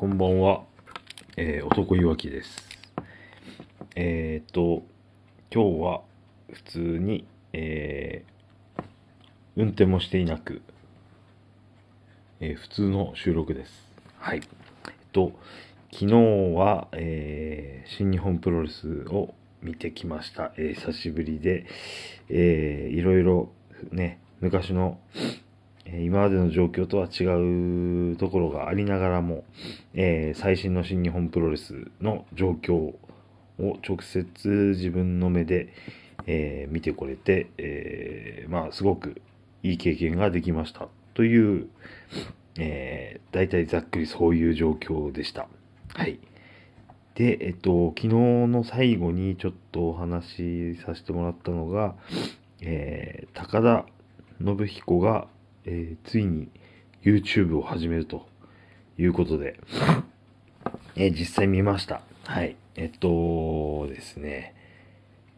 こんばんは。えー、男いわきです。えー、っと、今日は普通に、えー、運転もしていなく、えー普通の収録です。はい。えっと、昨日は、えー新日本プロレスを見てきました。えー久しぶりで、えーいろいろね、昔の、今までの状況とは違うところがありながらも、えー最新の新日本プロレスの状況を直接自分の目で、えー見てこれて、えーまあすごくいい経験ができましたという、えー、大体ざっくりそういう状況でした。はい。で、えっと、昨日の最後にちょっとお話しさせてもらったのが、え高田信彦が、えーついに YouTube を始めるということで、えー実際見ました。はい。えっとですね、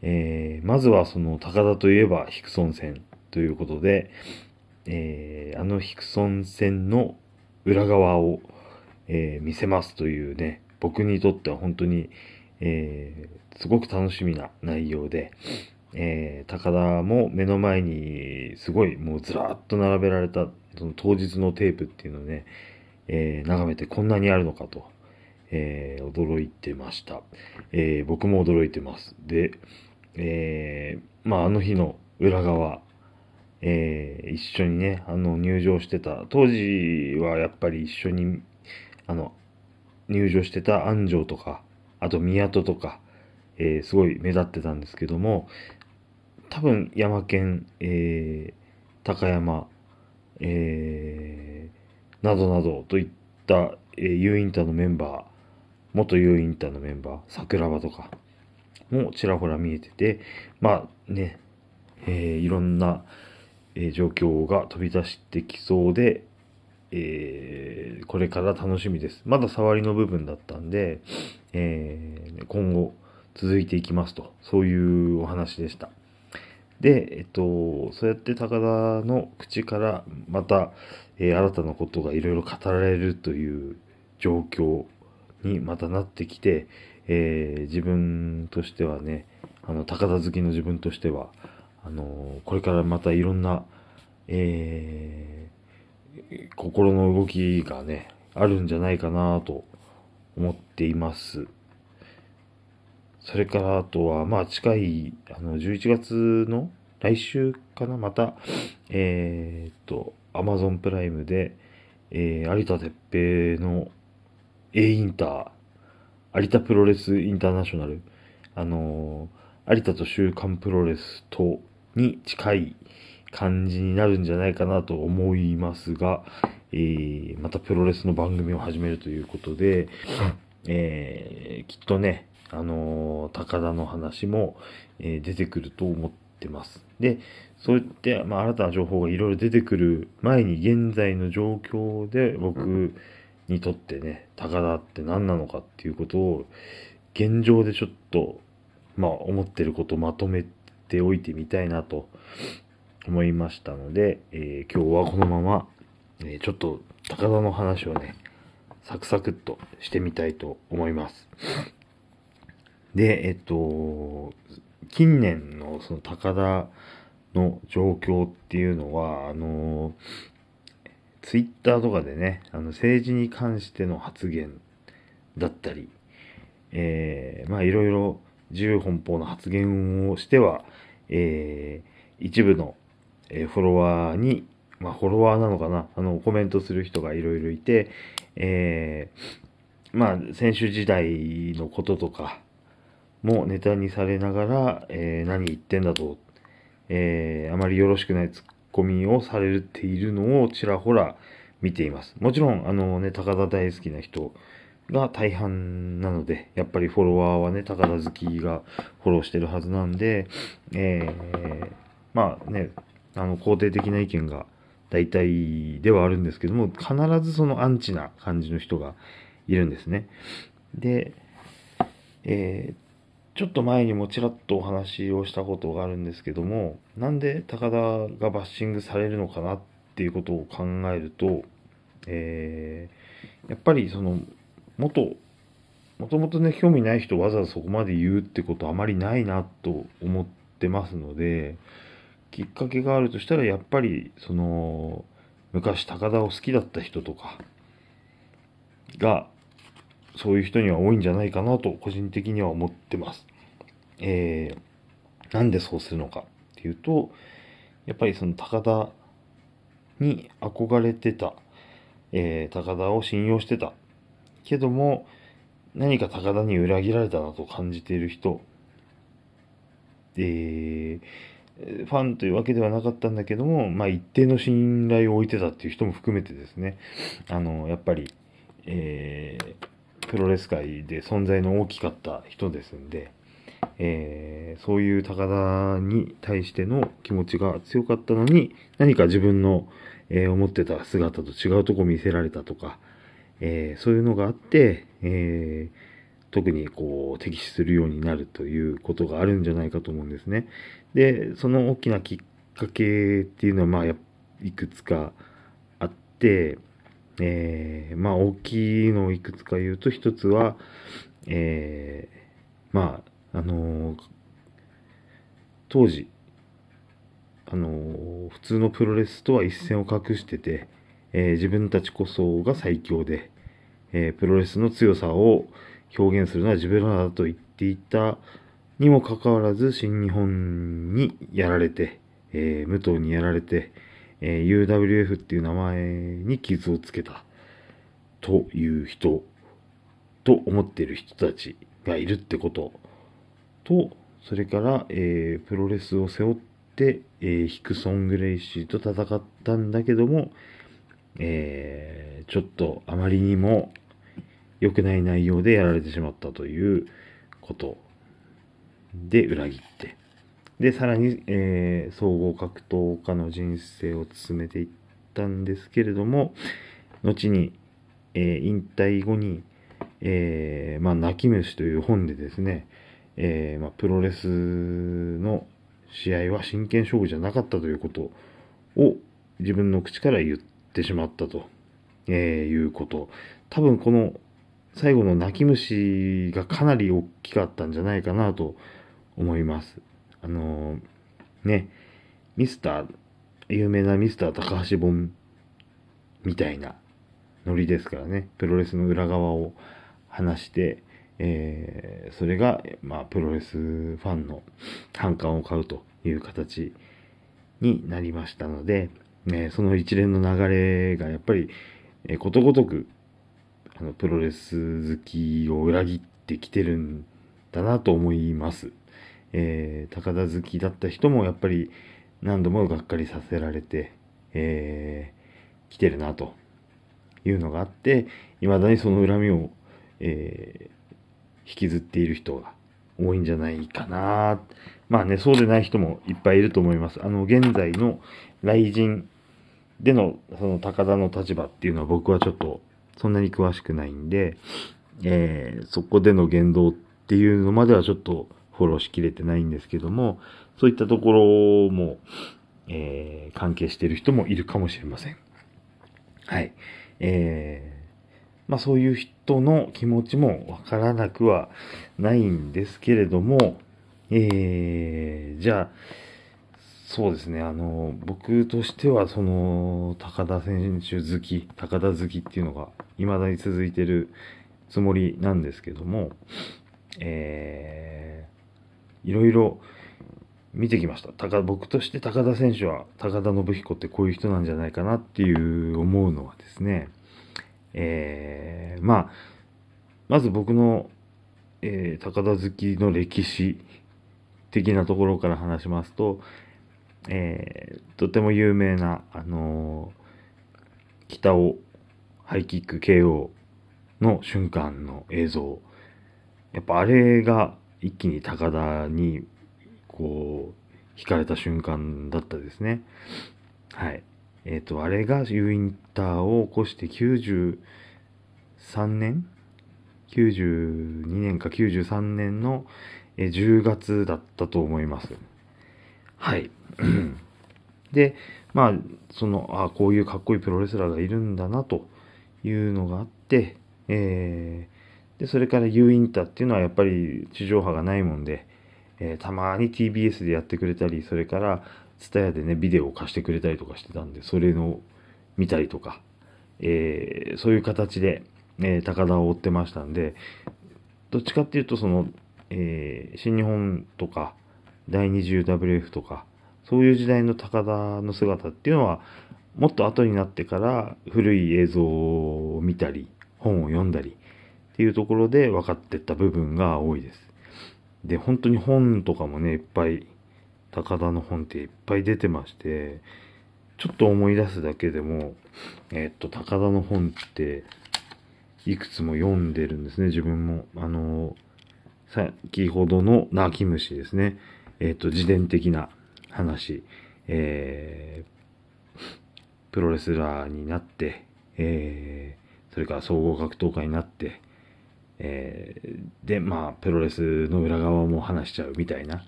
えーまずはその高田といえばヒクソン戦ということで、えーあのヒクソン戦の裏側を、えー見せますというね、僕にとっては本当に、えーすごく楽しみな内容で、えー高田も目の前にすごいもうずらっと並べられたその当日のテープっていうのをね、えー眺めてこんなにあるのかと、えー驚いてました、え僕も驚いてます。で、えまああの日の裏側、え一緒にね、あの入場してた、当時はやっぱり一緒に、あの、入場してた安城とか、あと宮戸とか、えすごい目立ってたんですけども、多分山県、えー高山、えーなどなどといった、えー、ユーインターのメンバー、元ユーインターのメンバー、桜庭とかもちらほら見えてて、まあね、えーいろんな、えー状況が飛び出してきそうで、えーこれから楽しみです。まだ触りの部分だったんで、えー今後続いていきますと、そういうお話でした。で、えっと、そうやって高田の口からまた、えー新たなことがいろいろ語られるという状況にまたなってきて、えー自分としてはね、あの、高田好きの自分としては、あのこれからまたいろんな、えー心の動きがね、あるんじゃないかなと思っています。それからあとは、まあ近い、あの、11月の来週かな、また、えーっと、アマゾンプライムで、えー有田哲平の A インター、有田プロレスインターナショナル、あのー有田と週刊プロレスとに近い感じになるんじゃないかなと思いますが、えーまたプロレスの番組を始めるということで、えーきっとね、あのー高田の話も、えー出てくると思ってます。で、そういって、まあ、新たな情報がいろいろ出てくる前に現在の状況で僕にとってね、高田って何なのかっていうことを現状でちょっと、まあ、思ってることをまとめておいてみたいなと思いましたので、えー今日はこのまま、えーちょっと高田の話をね、サクサクっとしてみたいと思います。で、えっと、近年のその高田の状況っていうのは、あの、ツイッターとかでね、あの政治に関しての発言だったり、えーまあいろいろ自由奔放な発言をしては、えー一部の、フォロワーに、まあフォロワーなのかな、あのコメントする人がいろいろいて、えーまあ選手時代のこととかもネタにされながら、えー何言ってんだと、えーあまりよろしくないツッコミをされているのをちらほら見ています。もちろん、あのね、高田大好きな人が大半なので、やっぱりフォロワーはね、高田好きがフォローしてるはずなんで、えーまあね、あの、肯定的な意見が大体ではあるんですけども、必ずそのアンチな感じの人がいるんですね。で、えーちょっと前にもちらっとお話をしたことがあるんですけども、なんで高田がバッシングされるのかなっていうことを考えると、えーやっぱりそのもっと、もともとね、興味ない人わざわざそこまで言うってことあまりないなと思ってますので、きっかけがあるとしたら、やっぱり、その、昔高田を好きだった人とか、が、そういう人には多いんじゃないかなと、個人的には思ってます。えー、なんでそうするのかっていうと、やっぱりその高田に憧れてた、えー、高田を信用してた。けども、何か高田に裏切られたなと感じている人、えー、ファンというわけではなかったんだけども、まあ一定の信頼を置いてたっていう人も含めてですね、あの、やっぱり、えー、プロレス界で存在の大きかった人ですんで、えー、そういう高田に対しての気持ちが強かったのに、何か自分の、えー、思ってた姿と違うとこ見せられたとか、えー、そういうのがあって、え特にこう敵視するようになるということがあるんじゃないかと思うんですね。で、その大きなきっかけっていうのは、まあ、いくつかあって、えまあ、大きいのをいくつか言うと、一つは、えまあ、あの当時、あの普通のプロレスとは一線を画してて、えー、自分たちこそが最強で、えー、プロレスの強さを表現するのは自分らだと言っていたにもかかわらず、新日本にやられて、えー、武藤にやられて、え UWF っていう名前に傷をつけたという人と思っている人たちがいるってことと、それから、えー、プロレスを背負って、えー、ヒクソン・グレイシーと戦ったんだけども、えー、ちょっとあまりにも良くない内容でやられてしまったということで裏切って、で、さらに、えー、総合格闘家の人生を進めていったんですけれども、後に、えー、引退後に、えー、まあ、泣き虫という本でですね、え、まあ、プロレスの試合は真剣勝負じゃなかったということを自分の口から言ってしまったと、え、いうこと。多分この最後の泣き虫がかなり大きかったんじゃないかなと思います。あのー、ね、ミスター、有名なミスター高橋本みたいなノリですからね、プロレスの裏側を話して、えー、それが、まあ、プロレスファンの反感を買うという形になりましたので、ね、その一連の流れがやっぱり、えー、ことごとくあのプロレス好きを裏切ってきてるんだなと思います。えー、高田好きだった人もやっぱり何度もがっかりさせられて、えー、来てるなというのがあって、未だにその恨みを、えー、引きずっている人が多いんじゃないかな。まあね、そうでない人もいっぱいいると思います。あの、現在の雷神でのその高田の立場っていうのは僕はちょっとそんなに詳しくないんで、えー、そこでの言動っていうのまではちょっとフォローしきれてないんですけども、そういったところも、えー、関係している人もいるかもしれません。はい。えーまあそういう人の気持ちもわからなくはないんですけれども、えー、じゃあ、そうですね、あの、僕としては、その、高田選手好き、高田好きっていうのが、未だに続いてるつもりなんですけども、えー、いろいろ見てきました。高僕として高田選手は、高田信彦ってこういう人なんじゃないかなっていう思うのはですね、えー、まあ、まず僕の、えー、高田好きの歴史的なところから話しますと、えー、とても有名な、あの、北尾ハイキック KO の瞬間の映像。やっぱあれが一気に高田に、こう、惹かれた瞬間だったですね。はい。えっ、ー、と、あれが U インターを起こして93年 ?92 年か93年の10月だったと思います。はい。で、まあ、その、あこういうかっこいいプロレスラーがいるんだなというのがあって、え、で、それから U インターっていうのはやっぱり地上波がないもんで、えー、たまに TBS でやってくれたり、それから TSUTAYA でね、ビデオを貸してくれたりとかしてたんで、それの見たりとか、えー、そういう形で、え、高田を追ってましたんで、どっちかっていうと、その、え、新日本とか、第 20WF とか、そういう時代の高田の姿っていうのは、もっと後になってから古い映像を見たり、本を読んだりっていうところで分かってった部分が多いです。で、本当に本とかもね、いっぱい、高田の本っていっぱい出てまして、ちょっと思い出すだけでも、えっと、高田の本って、いくつも読んでるんですね、自分も。あの、先ほどの泣き虫ですね。えっと、自伝的な話。えー、プロレスラーになって、えー、それから総合格闘家になって、えー、で、まあ、プロレスの裏側も話しちゃうみたいな、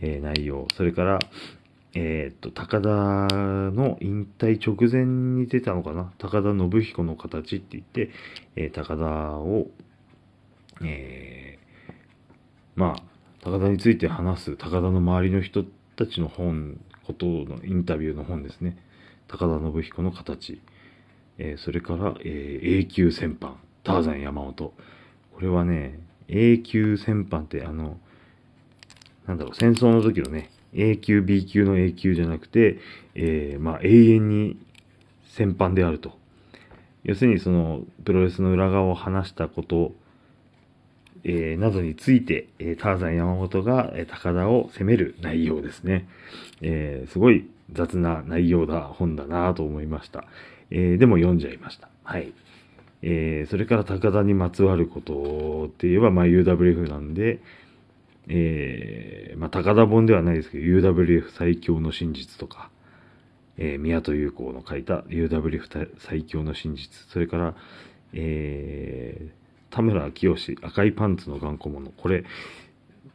えー、内容。それから、えっ、と、高田の引退直前に出たのかな？高田信彦の形って言って、えー、高田を、えー、まあ、高田について話す、高田の周りの人たちの本、ことのインタビューの本ですね。高田信彦の形。えそれから、え永久戦犯、ターザン山本。これはね、永久戦犯って、あの、なんだろう、戦争の時のね、A 級、B 級の A 級じゃなくて、えー、まあ、永遠に戦犯であると。要するに、その、プロレスの裏側を話したこと、えー、などについて、えー、ターザン山本が、えー、高田を責める内容ですね。えー、すごい雑な内容だ、本だなと思いました。えー、でも読んじゃいました。はい。えー、それから高田にまつわることって言えば、まあ、UWF なんで、えー、まあ、高田本ではないですけど、UWF 最強の真実とか、えー、宮戸優子の書いた UWF 最強の真実、それから、えー、田村清赤いパンツの頑固者、これ、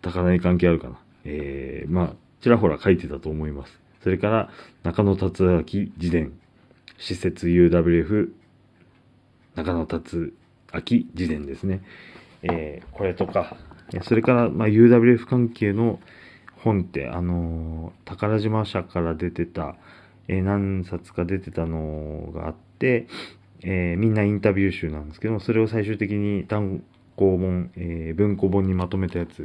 高田に関係あるかな。えー、まあ、ちらほら書いてたと思います。それから、中野達明自伝、施設 UWF 中野達明自伝ですね。えー、これとか、それから、まあ、UWF 関係の本って、あのー、宝島社から出てた、えー、何冊か出てたのがあって、え、みんなインタビュー集なんですけども、それを最終的に単行本、え、文庫本にまとめたやつ、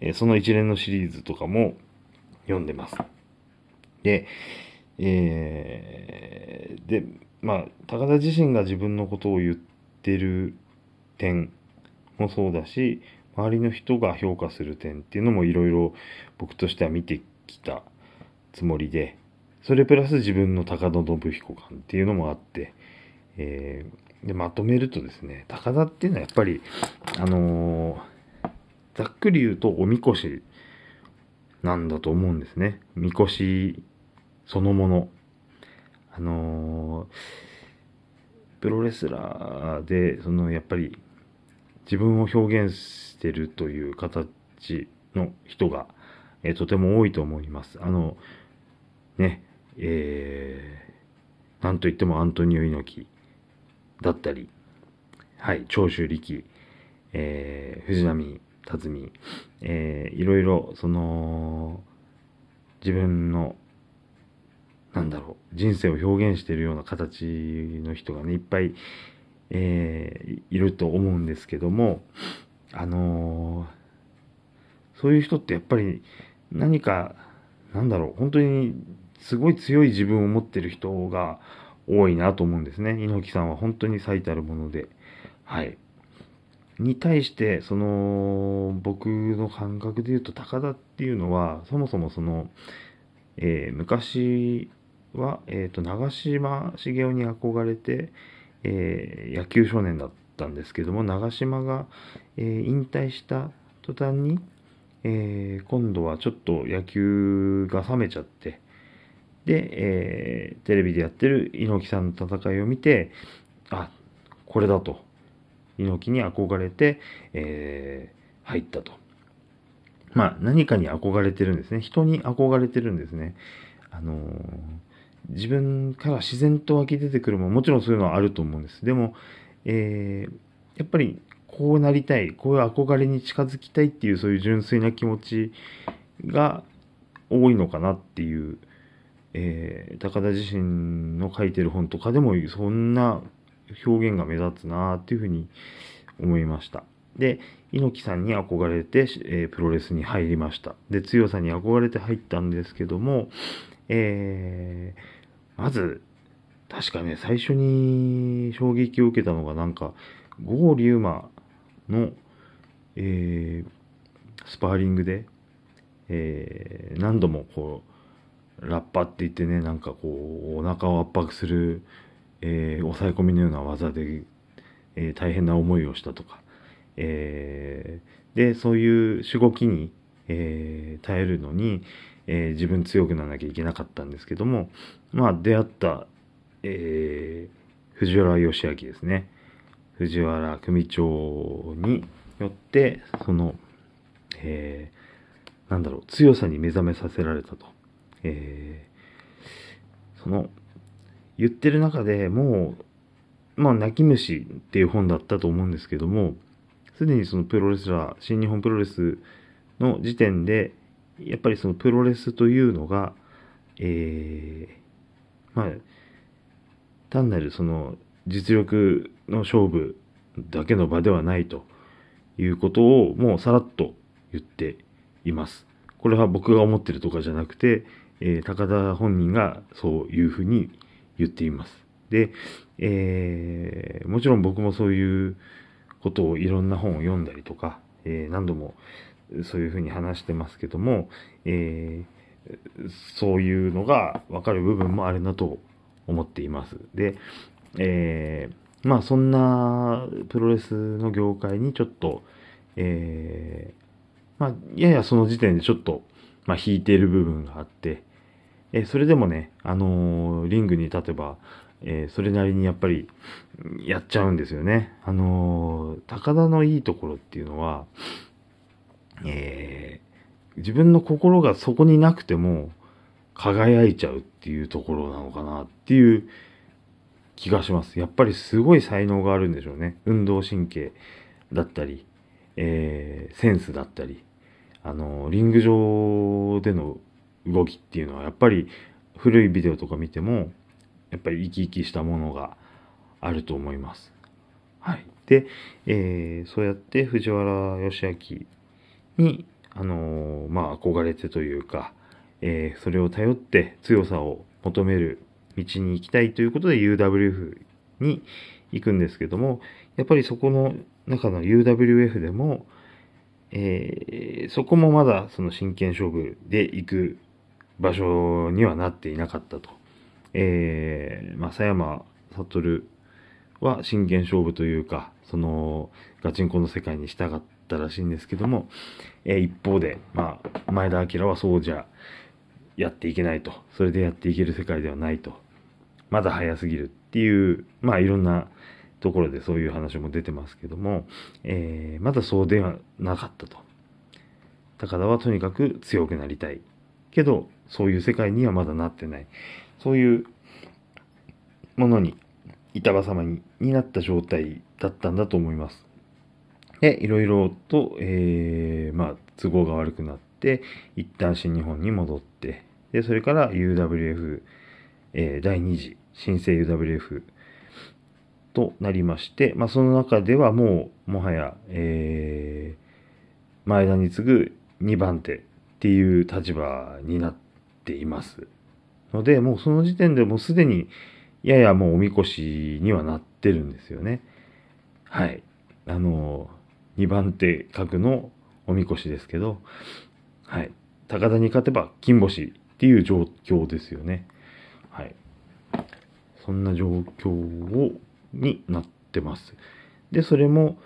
え、その一連のシリーズとかも読んでます。で、えー、で、まあ、高田自身が自分のことを言ってる点もそうだし、周りの人が評価する点っていうのもいろいろ僕としては見てきたつもりで、それプラス自分の高田信彦感っていうのもあって、えー、で、まとめるとですね、高田っていうのはやっぱり、あのー、ざっくり言うとおみこしなんだと思うんですね。みこしそのもの。あの、プロレスラーで、そのやっぱり自分を表現してるという形の人が、えー、とても多いと思います。あの、ね、えー、なんといってもアントニオ猪木だったり、はい、長州力、えー、藤波辰巳、えー、いろいろ、その、自分の、なんだろう、人生を表現しているような形の人がね、いっぱい、えー、いると思うんですけども、あのー、そういう人ってやっぱり何か、なんだろう、本当にすごい強い自分を持ってる人が多いなと思うんですね。猪木さんは本当に最たるもので。はい。に対して、その、僕の感覚で言うと、高田っていうのは、そもそもその、えー、昔は、え、ー、と、長嶋茂雄に憧れて、えー、野球少年だったんですけども、長島が、えー、引退した途端に、えー、今度はちょっと野球が冷めちゃって、で、え、テレビでやってる猪木さんの戦いを見て、あ、これだと。猪木に憧れて、え、入ったと。まあ、何かに憧れてるんですね。人に憧れてるんですね。あのー自分から自然と湧き出てくるももちろんそういうのはあると思うんです。でも、えー、やっぱりこうなりたい、こういう憧れに近づきたいっていうそういう純粋な気持ちが多いのかなっていう、えー、高田自身の書いてる本とかでもそんな表現が目立つなっていうふうに思いました。で、猪木さんに憧れて、えー、プロレスに入りました。で、強さに憧れて入ったんですけども、えー、まず、確かね、最初に衝撃を受けたのがなんか、郷龍馬の、えー、スパーリングで、えー、何度もこう、ラッパって言ってね、なんかこう、お腹を圧迫する、えー、抑え込みのような技で、え、大変な思いをしたとか、え、で、そういうしごきに、え、耐えるのに、えー、自分強くならなきゃいけなかったんですけども、まあ、出会った、えー、藤原義明ですね。藤原組長によって、その、えー、なんだろう、強さに目覚めさせられたと。えー、その、言ってる中でもう、まあ、泣き虫っていう本だったと思うんですけども、すでにそのプロレスラー、新日本プロレスの時点で、やっぱりそのプロレスというのが、えー、まあ、単なるその実力の勝負だけの場ではないということをもうさらっと言っています。これは僕が思ってるとかじゃなくて、えー、高田本人がそういうふうに言っています。で、えー、もちろん僕もそういうことをいろんな本を読んだりとか、えー、何度もそういうふうに話してますけども、えー、そういうのがわかる部分もあるなと思っています。で、えー、まあそんなプロレスの業界にちょっと、えー、まあややその時点でちょっと、まあ引いている部分があって、えー、それでもね、あのー、リングに立てば、えー、それなりにやっぱりやっちゃうんですよね。あのー、高田のいいところっていうのは、えー、自分の心がそこになくても輝いちゃうっていうところなのかなっていう気がします。やっぱりすごい才能があるんでしょうね。運動神経だったり、えー、センスだったり、あの、リング上での動きっていうのはやっぱり古いビデオとか見ても、やっぱり生き生きしたものがあると思います。はい。で、えー、そうやって藤原義明に、あのー、まあ、憧れてというか、えー、それを頼って強さを求める道に行きたいということで UWF に行くんですけども、やっぱりそこの中の UWF でも、えー、そこもまだその真剣勝負で行く場所にはなっていなかったと。えー、まあ、佐山悟は真剣勝負というか、そのガチンコの世界に従ってたらしいんですけども、え、一方で、まあ、前田明はそうじゃやっていけないと。それでやっていける世界ではないと。まだ早すぎるっていう、まあいろんなところでそういう話も出てますけども、えー、まだそうではなかったと。高田はとにかく強くなりたい。けど、そういう世界にはまだなってない。そういうものに、板挟まにになった状態だったんだと思います。で、いろいろと、えー、まあ、都合が悪くなって、一旦新日本に戻って、で、それから UWF、えー、第2次、新生 UWF となりまして、まあ、その中ではもう、もはや、えー、前田に次ぐ2番手っていう立場になっています。ので、もうその時点でもうすでに、ややもうおみこしにはなってるんですよね。はい。あの、2番手格のおみこしですけど、はい。高田に勝てば金星っていう状況ですよね。はい。そんな状況を、になってます。で、それも、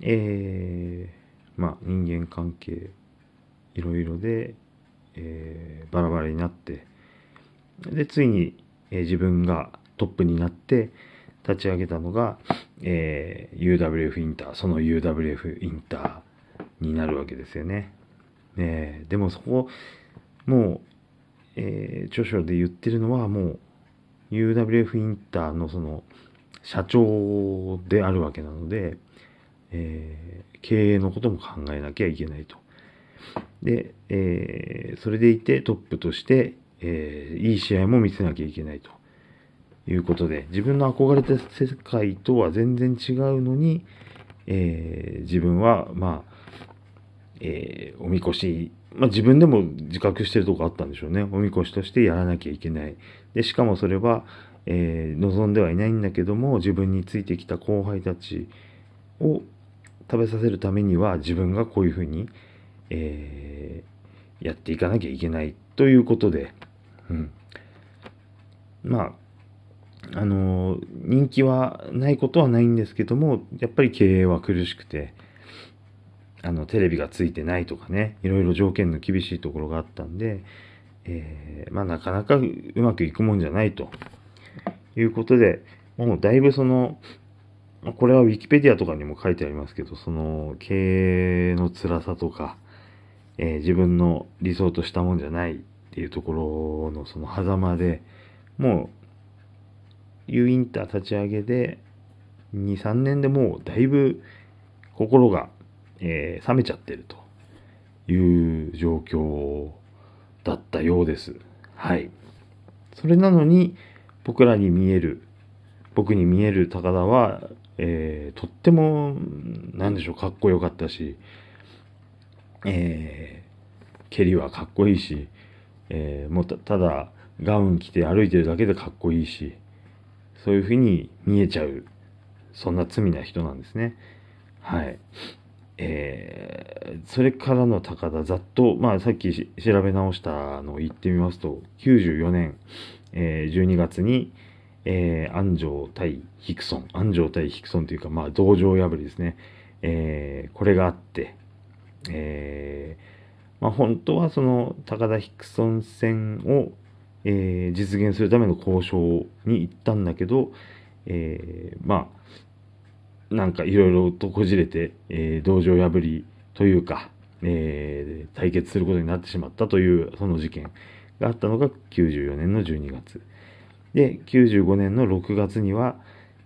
えー、まあ人間関係、いろいろで、えー、バラバラになって、で、ついに、えー、自分がトップになって立ち上げたのが、えー、UWF インター、その UWF インターになるわけですよね。ねでもそこ、もう、えー、著書で言ってるのはもう UWF インターのその社長であるわけなので、えー、経営のことも考えなきゃいけないと。で、えー、それでいてトップとして、えー、いい試合も見せなきゃいけないということで、自分の憧れた世界とは全然違うのに、えー、自分は、まあ、えー、おみこし、まあ、自分でも自覚してるとこあったんでしょうね。おみこしとしてやらなきゃいけない。で、しかもそれは、えー、望んではいないんだけども、自分についてきた後輩たちを食べさせるためには、自分がこういうふうに、えー、やっていかなきゃいけないということで、うん。まあ、あの、人気はないことはないんですけども、やっぱり経営は苦しくて、あの、テレビがついてないとかね、いろいろ条件の厳しいところがあったんで、えー、まあなかなかうまくいくもんじゃないと。いうことで、もうだいぶその、これは Wikipedia とかにも書いてありますけど、その経営の辛さとか、えー、自分の理想としたもんじゃないっていうところのその狭間で、もう、U インター立ち上げで、2、3年でもうだいぶ心が、えー、冷めちゃってるという状況だったようです。はい。それなのに、僕らに見える、僕に見える高田は、えー、とっても、なんでしょう、かっこよかったし、えー、蹴りはかっこいいし、えー、もうただガウン着て歩いてるだけでかっこいいし、そういうふうに見えちゃう、そんな罪な人なんですね。はい。えー、それからの高田、ざっと、まあさっき調べ直したのを言ってみますと、94年、えー、12月に、えー、安城対ヒクソン、安城対ヒクソンというか、まあ道場破りですね。えー、これがあって、えー、まあ、本当はその高田ヒクソン戦を、えー、実現するための交渉に行ったんだけど、えー、まあ、なんかいろいろとこじれて、えー、道場破りというか、えー、対決することになってしまったというその事件があったのが94年の12月。で、95年の6月には、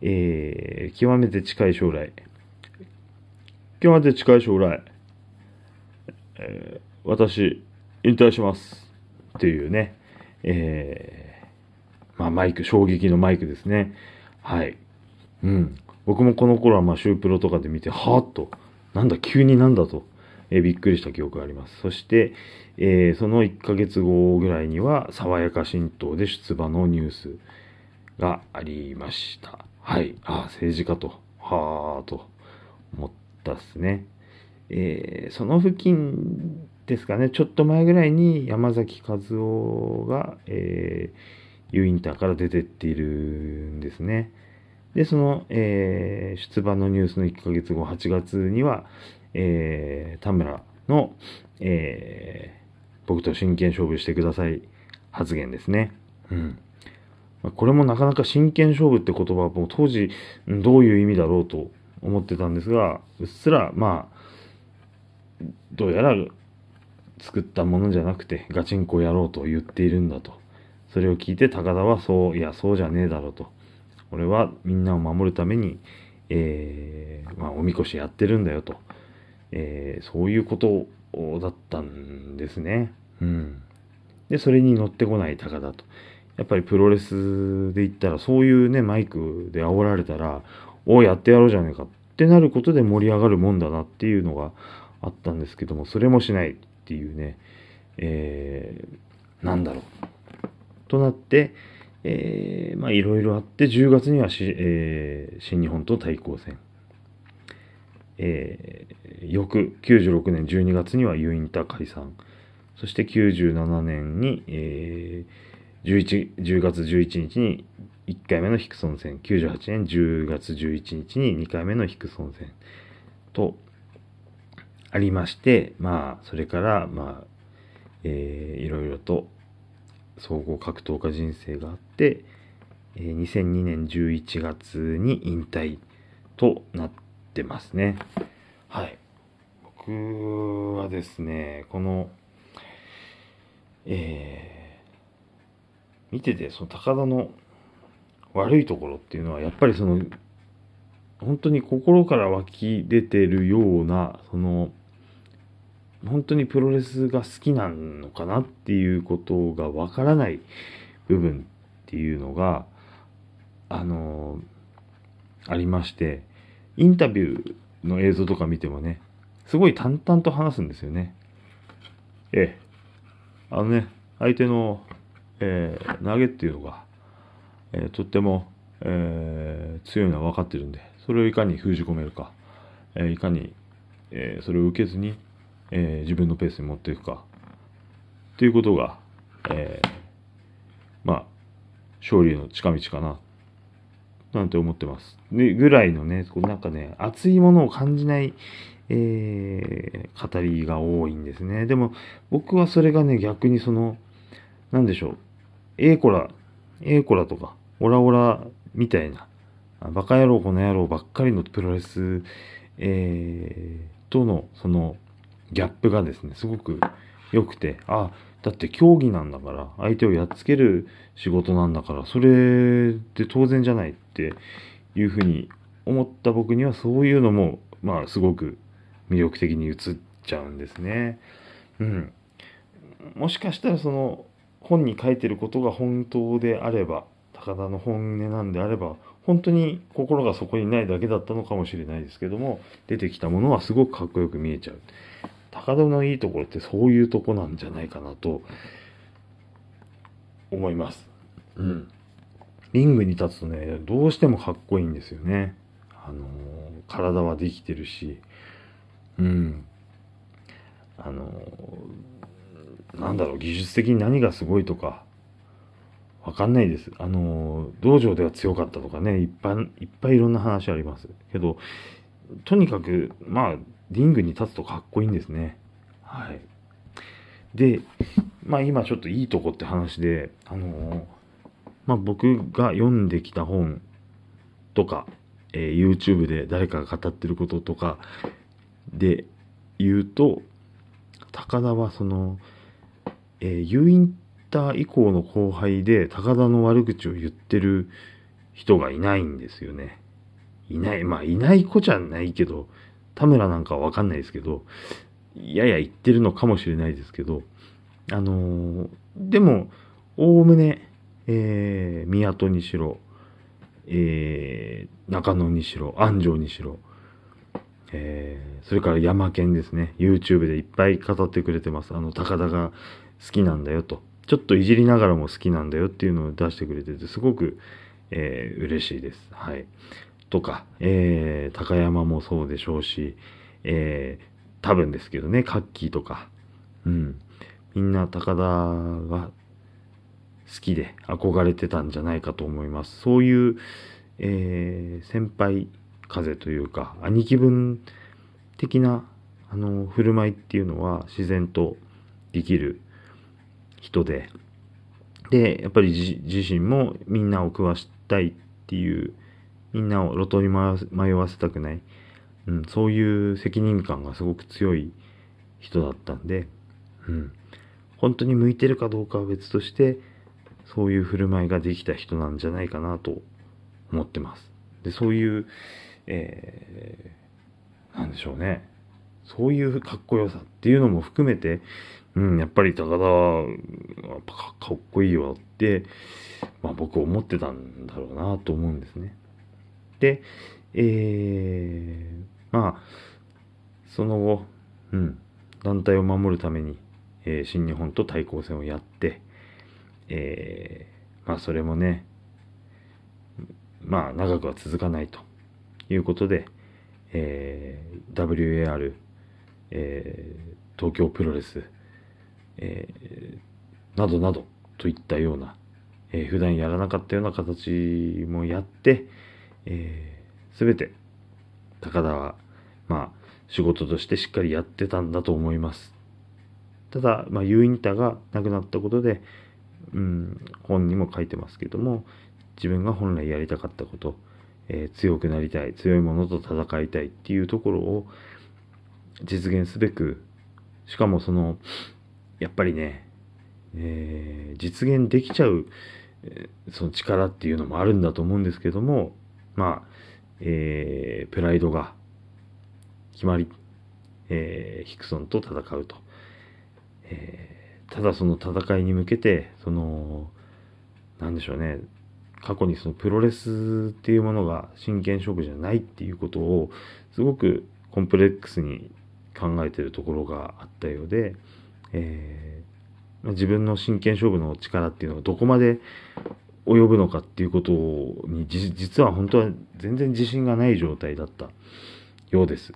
えー、極めて近い将来、極めて近い将来、えー、私、引退します。っていうね、えー、まあマイク、衝撃のマイクですね。はい。うん。僕もこの頃はまあシュープロとかで見て、はーっと、なんだ、急になんだと、えー、びっくりした記憶があります。そして、えー、その1ヶ月後ぐらいには、爽やか新党で出馬のニュースがありました。はい。ああ、政治家と、はーと思ったっすね。えー、その付近ですかね、ちょっと前ぐらいに山崎和夫が、えー、U インターから出てっているんですね。で、その、えー、出馬のニュースの1ヶ月後、8月には、えー、田村の、えー、僕と真剣勝負してください発言ですね。うん。これもなかなか真剣勝負って言葉はもう当時どういう意味だろうと思ってたんですが、うっすらまあどうやら作ったものじゃなくてガチンコやろうと言っているんだと。それを聞いて高田はそう、いや、そうじゃねえだろうと。俺はみんなを守るために、えー、まあ、おみこしやってるんだよと。えー、そういうことだったんですね。うん。で、それに乗ってこない高田と。やっぱりプロレスで言ったら、そういうね、マイクで煽られたら、おやってやろうじゃねえかってなることで盛り上がるもんだなっていうのがあったんですけども、それもしないっていうね、えー、なんだろう。となって、えー、まあいろいろあって、10月にはし、えー、新日本と対抗戦。えー、翌96年12月にはユインター解散。そして97年に、えー、11 10月11日に1回目のヒクソン戦。98年10月11日に2回目のヒクソン戦。と、ありまして、まあ、それから、まあ、えー、いろいろと総合格闘家人生があって、えー、2002年11月に引退となってますね。はい。僕はですね、この、えー、見てて、その高田の悪いところっていうのは、やっぱりその、本当に心から湧き出てるようなその本当にプロレスが好きなのかなっていうことがわからない部分っていうのがあのありましてインタビューの映像とか見てもねすごい淡々と話すんですよね。ええあのね相手の、えー、投げっていうのが、えー、とっても、えー、強いのは分かってるんでそれをいかに封じ込めるか、えいかに、えそれを受けずにえー、自分のペースに持っていくかっていうことが、えー、まあ勝利への近道かななんて思ってます。でぐらいのねこうなんかね熱いものを感じない、えー、語りが多いんですね。でも僕はそれがね逆にその何でしょうええコラええコラとかオラオラみたいなバカ野郎この野郎ばっかりのプロレス、えー、とのそのギャップがですね、すごく良くて、あ、だって競技なんだから、相手をやっつける仕事なんだから、それで当然じゃないっていうふうに思った僕にはそういうのも、まあすごく魅力的に映っちゃうんですね。うん。もしかしたらその本に書いてることが本当であれば、高田の本音なんであれば、本当に心がそこにないだけだったのかもしれないですけども、出てきたものはすごくかっこよく見えちゃう。高田のいいところってそういうとこなんじゃないかなと思います。うん。リングに立つとね、どうしてもかっこいいんですよね。あのー、体はできてるし、うん。あのー、なんだろう、技術的に何がすごいとか、わかんないです。あのー、道場では強かったとかね、いっぱいいっぱいいろんな話あります。けど、とにかく、まあ、リングに立つとかっこいいんですね。はい。で、まあ今ちょっといいとこって話で、あのー、まあ僕が読んできた本とか、えー、YouTube で誰かが語ってることとかで言うと、高田はその、えー、U インター以降の後輩で高田の悪口を言ってる人がいないんですよね。いない。まあいない子じゃないけど、田村なんかはわかんないですけど、やや言ってるのかもしれないですけど、あのー、でも、おおむね、えー、宮戸にしろ、えー、中野にしろ、安城にしろ、えー、それから山県ですね。YouTube でいっぱい語ってくれてます。あの、高田が好きなんだよと。ちょっといじりながらも好きなんだよっていうのを出してくれてて、すごく、えー、嬉しいです。はい。とか、えー、高山もそうでしょうし、えー、多分ですけどね、カッキーとか、うん。みんな高田が好きで憧れてたんじゃないかと思います。そういう、えー、先輩風というか、兄貴分的な、あの、振る舞いっていうのは自然とできる人で、で、やっぱり自身もみんなを食わしたいっていうみんなを路頭に迷わせたくない、うん、そういう責任感がすごく強い人だったんで、うん、本当に向いてるかどうかは別としてそういう振る舞いができた人なんじゃないかなと思ってます。でそういう、えー、なんでしょうねそういうかっこよさっていうのも含めて、うん、やっぱり高田はかっこいいよって、まあ、僕思ってたんだろうなと思うんですね。で、えー、まあ、その後、うん、団体を守るために、えー、新日本と対抗戦をやって、えー、まあそれもね、まあ長くは続かないということで、えー、WAR、えー、東京プロレス、えー、などなどといったような、えー、普段やらなかったような形もやって、えー、全て高田は、まあ、仕事としてしっかりやってたんだと思います。ただ、まあ、U インターがなくなったことで、うん、本にも書いてますけども、自分が本来やりたかったこと、えー、強くなりたい、強いものと戦いたいっていうところを実現すべく、しかもその、やっぱりね、えー、実現できちゃう、その力っていうのもあるんだと思うんですけども、まあ、えー、プライドが決まり、えー、ヒクソンと戦うと。えー、ただその戦いに向けて、その、なんでしょうね、過去にそのプロレスっていうものが真剣勝負じゃないっていうことを、すごくコンプレックスに考えてるところがあったようで、えー、自分の真剣勝負の力っていうのがどこまで及ぶのかっていうことに実は本当は全然自信がない状態だったようです。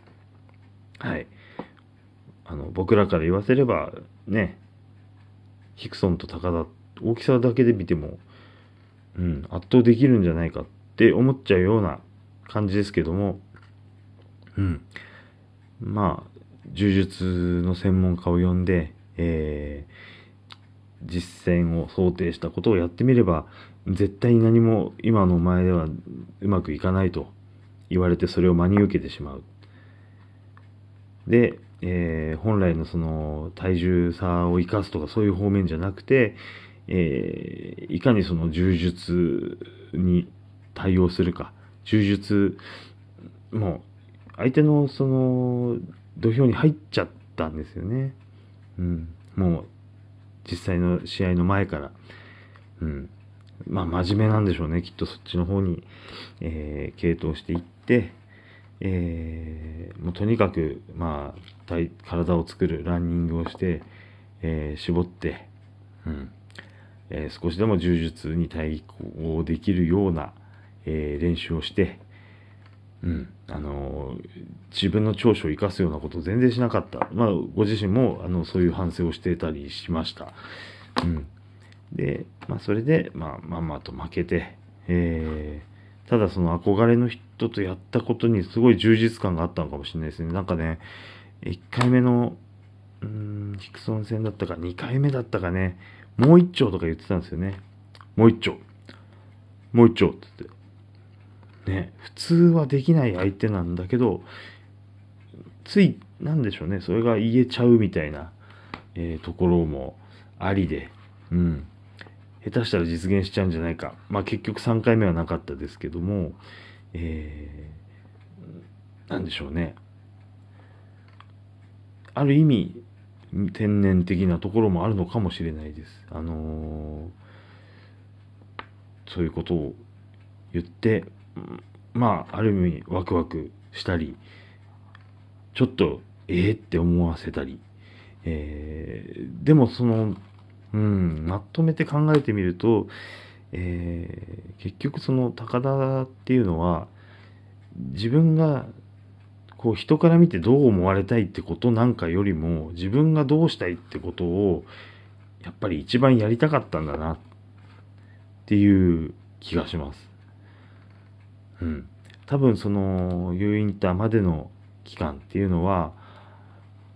はい。あの僕らから言わせればねヒクソンと高田大きさだけで見ても、うん、圧倒できるんじゃないかって思っちゃうような感じですけども、うん、まあ柔術の専門家を呼んで、えー、実践を想定したことをやってみれば絶対に何も今の前ではうまくいかないと言われてそれを真に受けてしまう。で、えー、本来のその体重差を生かすとかそういう方面じゃなくて、えー、いかにその柔術に対応するか柔術もう相手のその土俵に入っちゃったんですよね。うん、もう実際の試合の前から。うん、まあ真面目なんでしょうね。きっとそっちの方に、えー、傾倒していって、えー、もうとにかく、まあ、体を作るランニングをして、えー、絞って、うんえー、少しでも柔術に対抗できるような、えー、練習をして、うんあの自分の長所を生かすようなことを全然しなかった、まあ、ご自身もあのそういう反省をしてたりしました。うん、で、まあ、それで、まあ、まんまと負けて、えーただその憧れの人とやったことにすごい充実感があったのかもしれないですね。なんかね、1回目の、うん、ヒクソン戦だったか、2回目だったかね、もう一丁とか言ってたんですよね。もう一丁。もう一丁って言って。ね、普通はできない相手なんだけど、つい、なんでしょうね、それが言えちゃうみたいな、えー、ところもありで、うん。下手したら実現しちゃうんじゃないか。まあ結局3回目はなかったですけども、えー、なんでしょうね。ある意味、天然的なところもあるのかもしれないです。あのー、そういうことを言って、まあ、ある意味ワクワクしたり、ちょっと、ええー、って思わせたり、えー、でもそのうん、まとめて考えてみると、えー、結局その高田っていうのは自分がこう人から見てどう思われたいってことなんかよりも自分がどうしたいってことをやっぱり一番やりたかったんだなっていう気がします。うん。多分その U インターまでの期間っていうのは、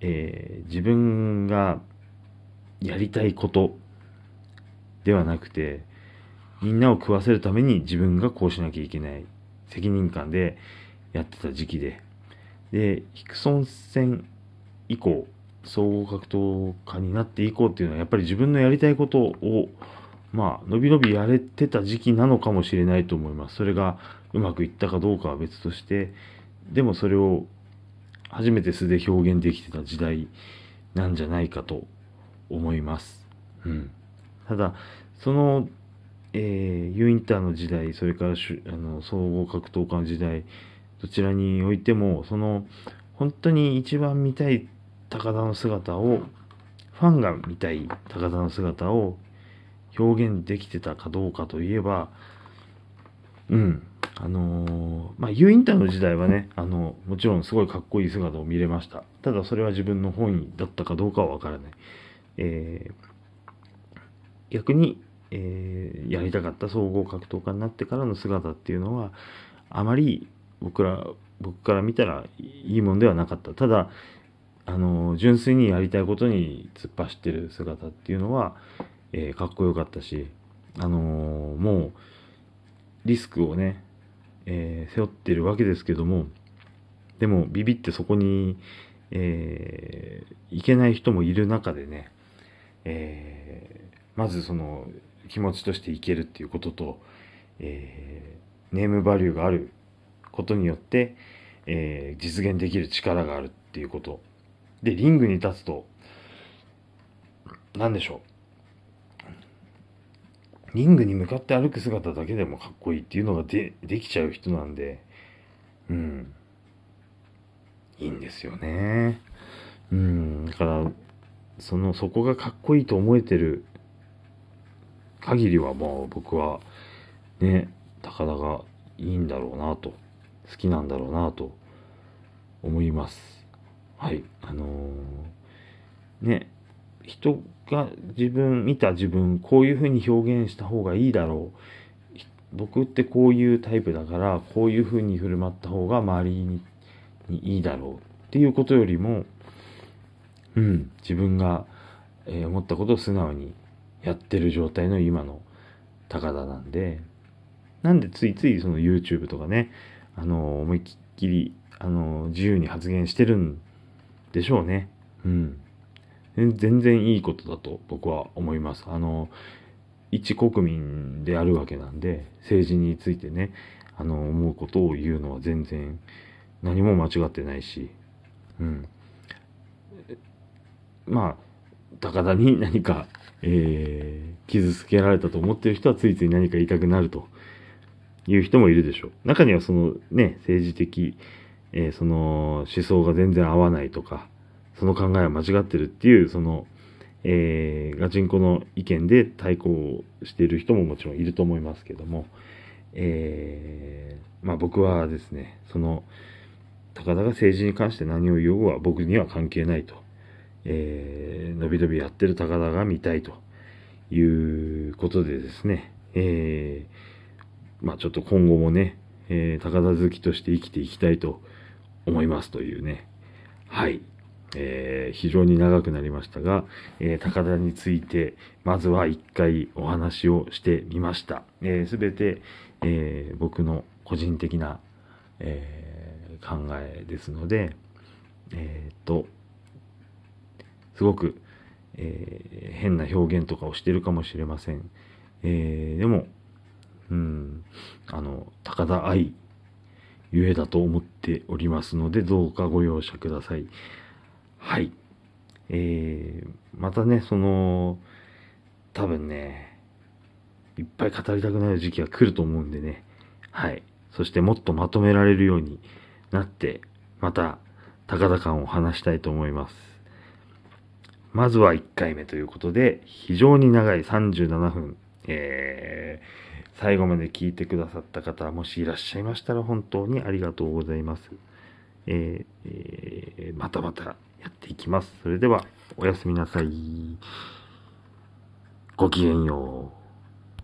えー、自分がやりたいことではなくて、みんなを食わせるために自分がこうしなきゃいけない責任感でやってた時期で、で、ヒクソン戦以降、総合格闘家になって以降っていうのはやっぱり自分のやりたいことをまあ、のびのびやれてた時期なのかもしれないと思います。それがうまくいったかどうかは別として、でもそれを初めて素で表現できてた時代なんじゃないかと思います。うん、ただその、えー、ユインターの時代それからあの総合格闘家の時代どちらにおいてもその本当に一番見たい高田の姿をファンが見たい高田の姿を表現できてたかどうかといえばうんあのー、まあ、ユインターの時代はね、あの、もちろんすごいかっこいい姿を見れました。ただそれは自分の本意だったかどうかはわからない。えー、逆に、えー、やりたかった総合格闘家になってからの姿っていうのはあまり僕ら僕から見たらいいもんではなかった。ただあの純粋にやりたいことに突っ走ってる姿っていうのは、えー、かっこよかったしあの、もうリスクをね、え、背負ってるわけですけどもでもビビってそこに、えー、いけない人もいる中でねえー、まずその気持ちとしていけるっていうことと、えー、ネームバリューがあることによって、えー、実現できる力があるっていうこと。で、リングに立つと、何でしょう。リングに向かって歩く姿だけでもかっこいいっていうのがでできちゃう人なんで、うん。いいんですよね。うん。だから、その、そこがかっこいいと思えてる限りはもう僕は、ね、高田がいいんだろうなと、好きなんだろうなと思います。はい。あのー、ね、人が自分、見た自分、こういうふうに表現した方がいいだろう。僕ってこういうタイプだから、こういうふうに振る舞った方が周りにいいだろうっていうことよりも、うん、自分が、えー、思ったことを素直にやってる状態の今の高田なんで、なんでついついその YouTube とかね、あの、思いっきり、あの、自由に発言してるんでしょうね。うん。全然いいことだと僕は思います。あの、一国民であるわけなんで、政治についてね、あの、思うことを言うのは全然何も間違ってないし、うん。まあ、高田に何か、えー、傷つけられたと思ってる人はついつい何か言いたくなるという人もいるでしょう。中にはそのね、政治的、えー、その思想が全然合わないとか、その考えは間違ってるっていう、その、えー、ガチンコの意見で対抗している人ももちろんいると思いますけども、えー、まあ僕はですね、その、高田が政治に関して何を言おうは僕には関係ないと。えー、のびのびやってる高田が見たいということでですね、えー、まあちょっと今後もね、えー、高田好きとして生きていきたいと思いますというね、はい。えー、非常に長くなりましたが、えー、高田について、まずは一回お話をしてみました。す、えー、べ、て、えー、僕の個人的な、えー、考えですので、えっと、すごく、えー、変な表現とかをしてるかもしれません。えー、でも、うん、あの、高田愛ゆえだと思っておりますので、どうかご容赦ください。はい。えー、またね、その、多分ね、いっぱい語りたくなる時期が来ると思うんでね。はい。そしてもっとまとめられるようになって、また、高田感を話したいと思います。まずは1回目ということで、非常に長い37分、えー、最後まで聞いてくださった方、もしいらっしゃいましたら本当にありがとうございます。えーえー、またまたやっていきます。それでは、おやすみなさい。ごきげんよう。